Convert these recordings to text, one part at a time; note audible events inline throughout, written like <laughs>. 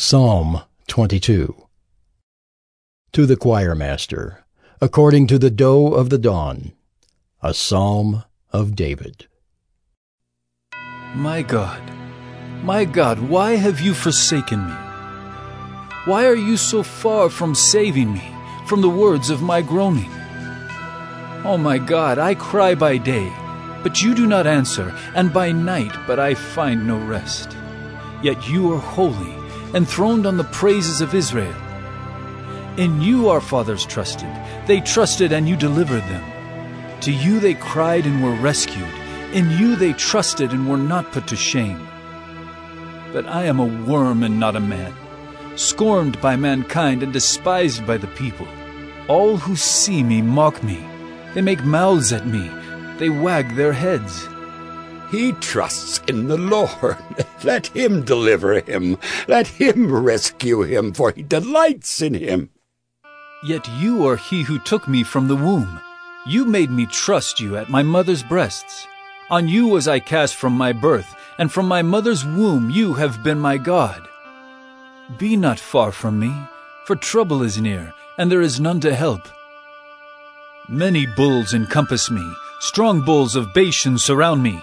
Psalm 22 To the choir master, according to the doe of the dawn, a psalm of David. My God, my God, why have you forsaken me? Why are you so far from saving me from the words of my groaning? Oh my God, I cry by day, but you do not answer, and by night, but I find no rest. Yet you are holy enthroned on the praises of Israel. In you our fathers trusted. They trusted and you delivered them. To you they cried and were rescued. In you they trusted and were not put to shame. But I am a worm and not a man, scorned by mankind and despised by the people. All who see me mock me. They make mouths at me. They wag their heads. He trusts in the Lord. <laughs> Let him deliver him. Let him rescue him, for he delights in him. Yet you are he who took me from the womb. You made me trust you at my mother's breasts. On you was I cast from my birth, and from my mother's womb you have been my God. Be not far from me, for trouble is near, and there is none to help. Many bulls encompass me, strong bulls of Bashan surround me.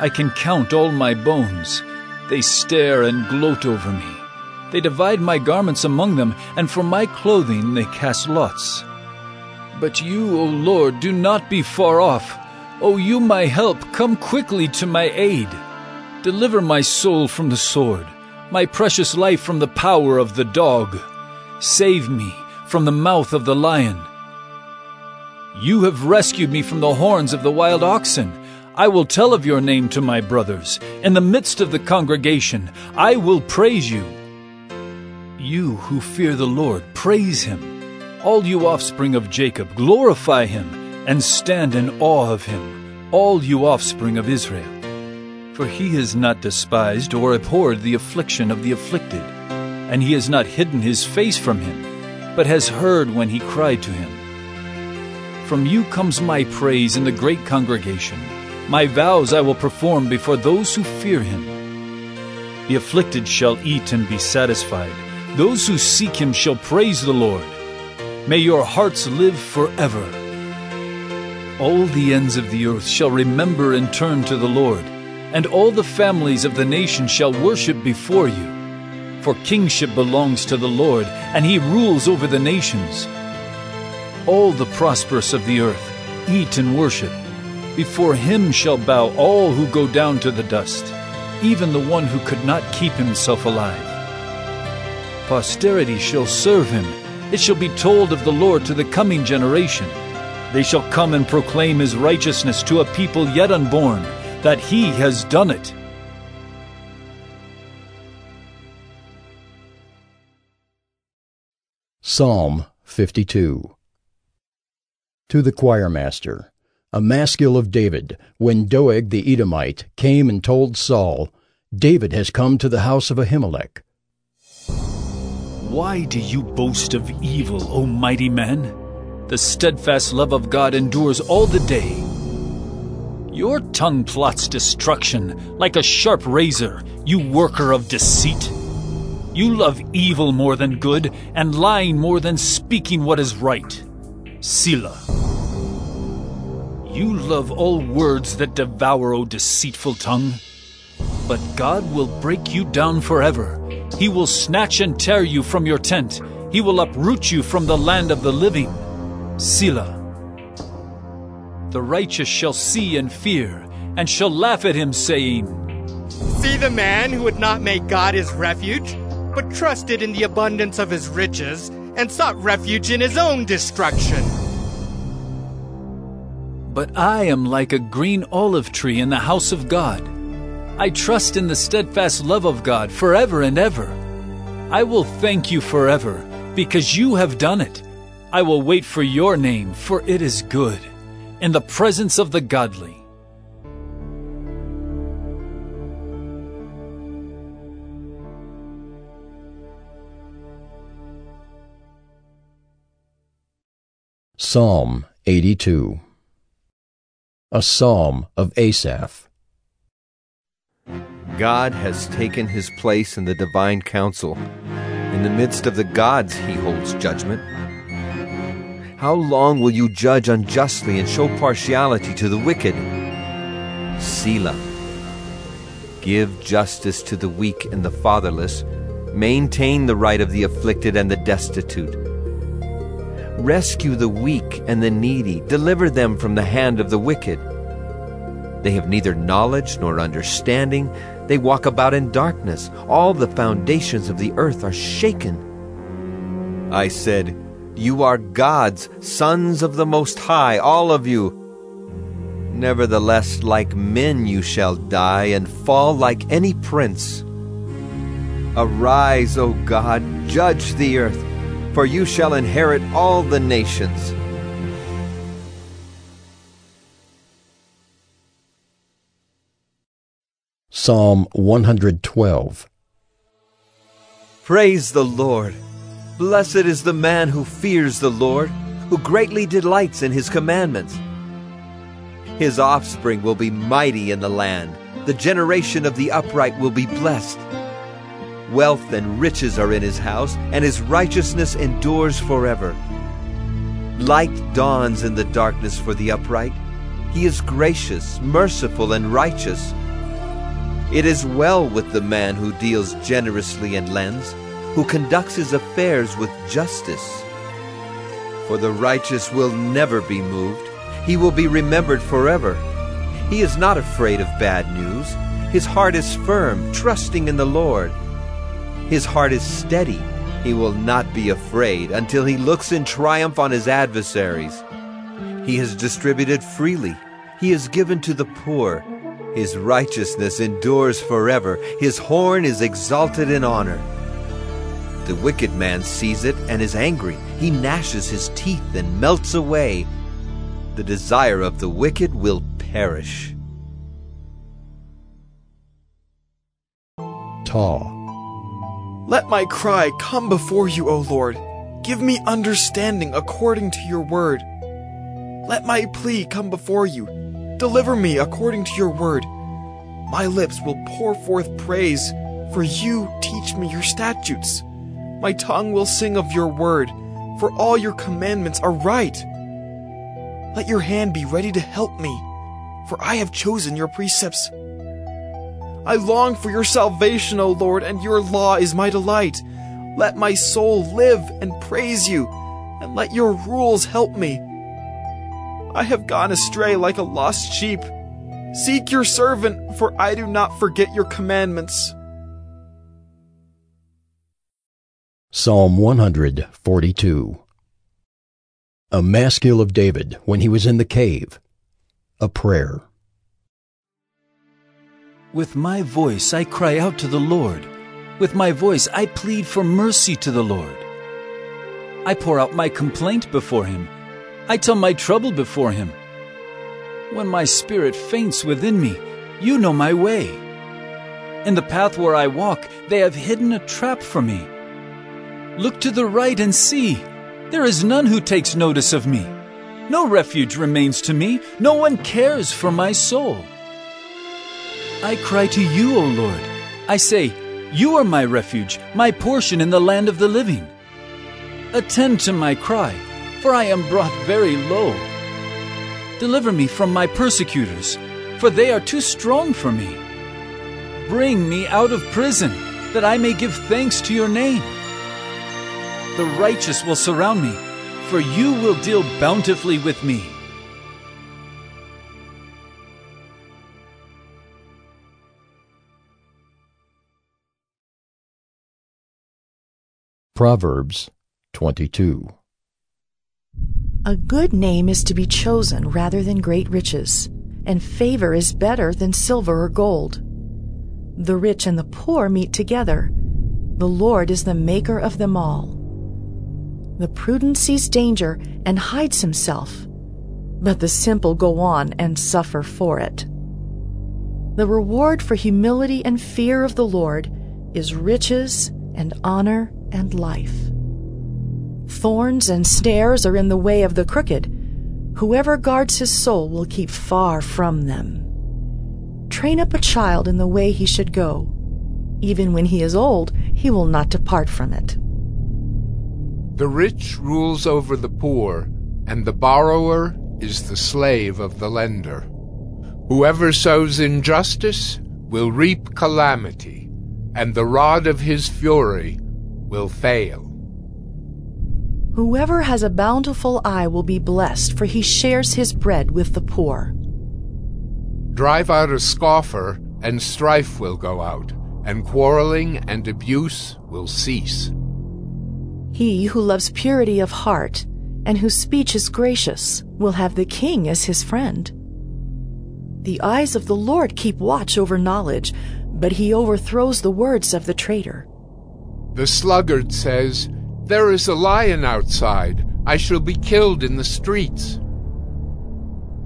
I can count all my bones. They stare and gloat over me. They divide my garments among them, and for my clothing they cast lots. But you, O Lord, do not be far off. O you, my help, come quickly to my aid. Deliver my soul from the sword, my precious life from the power of the dog. Save me from the mouth of the lion. You have rescued me from the horns of the wild oxen. I will tell of your name to my brothers. In the midst of the congregation, I will praise you. You who fear the Lord, praise him. All you offspring of Jacob, glorify him, and stand in awe of him, all you offspring of Israel. For he has not despised or abhorred the affliction of the afflicted, and he has not hidden his face from him, but has heard when he cried to him. From you comes my praise in the great congregation. My vows I will perform before those who fear him. The afflicted shall eat and be satisfied. Those who seek him shall praise the Lord. May your hearts live forever. All the ends of the earth shall remember and turn to the Lord, and all the families of the nations shall worship before you. For kingship belongs to the Lord, and he rules over the nations. All the prosperous of the earth eat and worship. Before him shall bow all who go down to the dust, even the one who could not keep himself alive. Posterity shall serve him. It shall be told of the Lord to the coming generation. They shall come and proclaim his righteousness to a people yet unborn, that he has done it. Psalm 52 To the choir master, a maskil of David, when Doeg the Edomite came and told Saul, David has come to the house of Ahimelech. Why do you boast of evil, O mighty man? The steadfast love of God endures all the day. Your tongue plots destruction like a sharp razor, you worker of deceit. You love evil more than good, and lying more than speaking what is right. Selah. You love all words that devour, O deceitful tongue. But God will break you down forever. He will snatch and tear you from your tent. He will uproot you from the land of the living. Selah. The righteous shall see and fear, and shall laugh at him, saying, See the man who would not make God his refuge, but trusted in the abundance of his riches, and sought refuge in his own destruction. But I am like a green olive tree in the house of God. I trust in the steadfast love of God forever and ever. I will thank you forever, because you have done it. I will wait for your name, for it is good, in the presence of the godly. Psalm 82 A Psalm of Asaph God has taken his place in the divine council. In the midst of the gods he holds judgment. How long will you judge unjustly and show partiality to the wicked? Selah. Give justice to the weak and the fatherless. Maintain the right of the afflicted and the destitute Rescue the weak and the needy, deliver them from the hand of the wicked. They have neither knowledge nor understanding. They walk about in darkness. All the foundations of the earth are shaken. I said, You are gods, sons of the Most High, all of you. Nevertheless, like men you shall die and fall like any prince. Arise, O God, judge the earth for you shall inherit all the nations. Psalm 112 Praise the Lord! Blessed is the man who fears the Lord, who greatly delights in his commandments. His offspring will be mighty in the land. The generation of the upright will be blessed. Wealth and riches are in his house, and his righteousness endures forever. Light dawns in the darkness for the upright. He is gracious, merciful, and righteous. It is well with the man who deals generously and lends, who conducts his affairs with justice. For the righteous will never be moved. He will be remembered forever. He is not afraid of bad news. His heart is firm, trusting in the Lord. His heart is steady. He will not be afraid until he looks in triumph on his adversaries. He has distributed freely. He has given to the poor. His righteousness endures forever. His horn is exalted in honor. The wicked man sees it and is angry. He gnashes his teeth and melts away. The desire of the wicked will perish. Taw let my cry come before you, O Lord. Give me understanding according to your word. Let my plea come before you. Deliver me according to your word. My lips will pour forth praise, for you teach me your statutes. My tongue will sing of your word, for all your commandments are right. Let your hand be ready to help me, for I have chosen your precepts. I long for your salvation, O Lord, and your law is my delight. Let my soul live and praise you, and let your rules help me. I have gone astray like a lost sheep. Seek your servant, for I do not forget your commandments. Psalm 142 A Maskil of David when he was in the cave. A prayer. With my voice I cry out to the Lord. With my voice I plead for mercy to the Lord. I pour out my complaint before him. I tell my trouble before him. When my spirit faints within me, you know my way. In the path where I walk, they have hidden a trap for me. Look to the right and see. There is none who takes notice of me. No refuge remains to me. No one cares for my soul. I cry to you, O Lord. I say, You are my refuge, my portion in the land of the living. Attend to my cry, for I am brought very low. Deliver me from my persecutors, for they are too strong for me. Bring me out of prison, that I may give thanks to your name. The righteous will surround me, for you will deal bountifully with me. Proverbs 22. A good name is to be chosen rather than great riches, and favor is better than silver or gold. The rich and the poor meet together, The Lord is the maker of them all. The prudent sees danger and hides himself, but the simple go on and suffer for it. The reward for humility and fear of the Lord is riches and honor and life. Thorns and snares are in the way of the crooked. Whoever guards his soul will keep far from them. Train up a child in the way he should go. Even when he is old, he will not depart from it. The rich rules over the poor, and the borrower is the slave of the lender. Whoever sows injustice will reap calamity, and the rod of his fury will fail. Whoever has a bountiful eye will be blessed, for he shares his bread with the poor. Drive out a scoffer, and strife will go out, and quarreling and abuse will cease. He who loves purity of heart and whose speech is gracious will have the king as his friend. The eyes of the Lord keep watch over knowledge, but he overthrows the words of the traitor. The sluggard says, There is a lion outside. I shall be killed in the streets.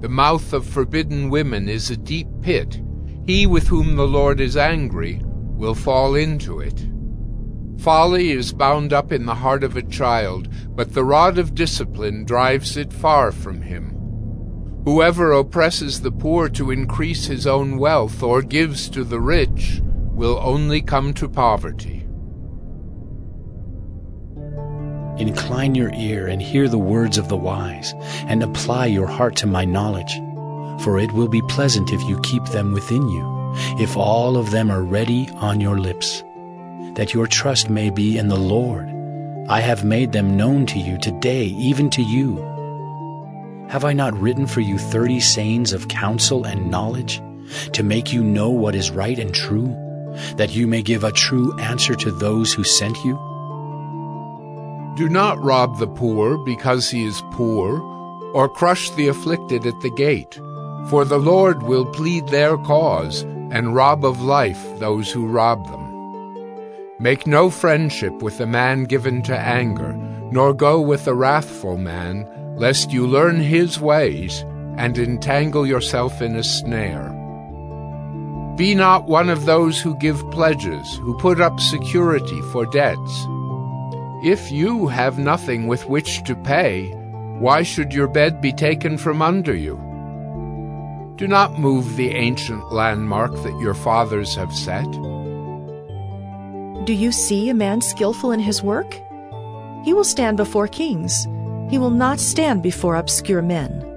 The mouth of forbidden women is a deep pit. He with whom the Lord is angry will fall into it. Folly is bound up in the heart of a child, but the rod of discipline drives it far from him. Whoever oppresses the poor to increase his own wealth or gives to the rich will only come to poverty. Incline your ear and hear the words of the wise, and apply your heart to my knowledge. For it will be pleasant if you keep them within you, if all of them are ready on your lips, that your trust may be in the Lord. I have made them known to you today, even to you. Have I not written for you thirty sayings of counsel and knowledge, to make you know what is right and true, that you may give a true answer to those who sent you? Do not rob the poor because he is poor, or crush the afflicted at the gate, for the Lord will plead their cause and rob of life those who rob them. Make no friendship with a man given to anger, nor go with a wrathful man, lest you learn his ways and entangle yourself in a snare. Be not one of those who give pledges, who put up security for debts. If you have nothing with which to pay, why should your bed be taken from under you? Do not move the ancient landmark that your fathers have set. Do you see a man skillful in his work? He will stand before kings. He will not stand before obscure men.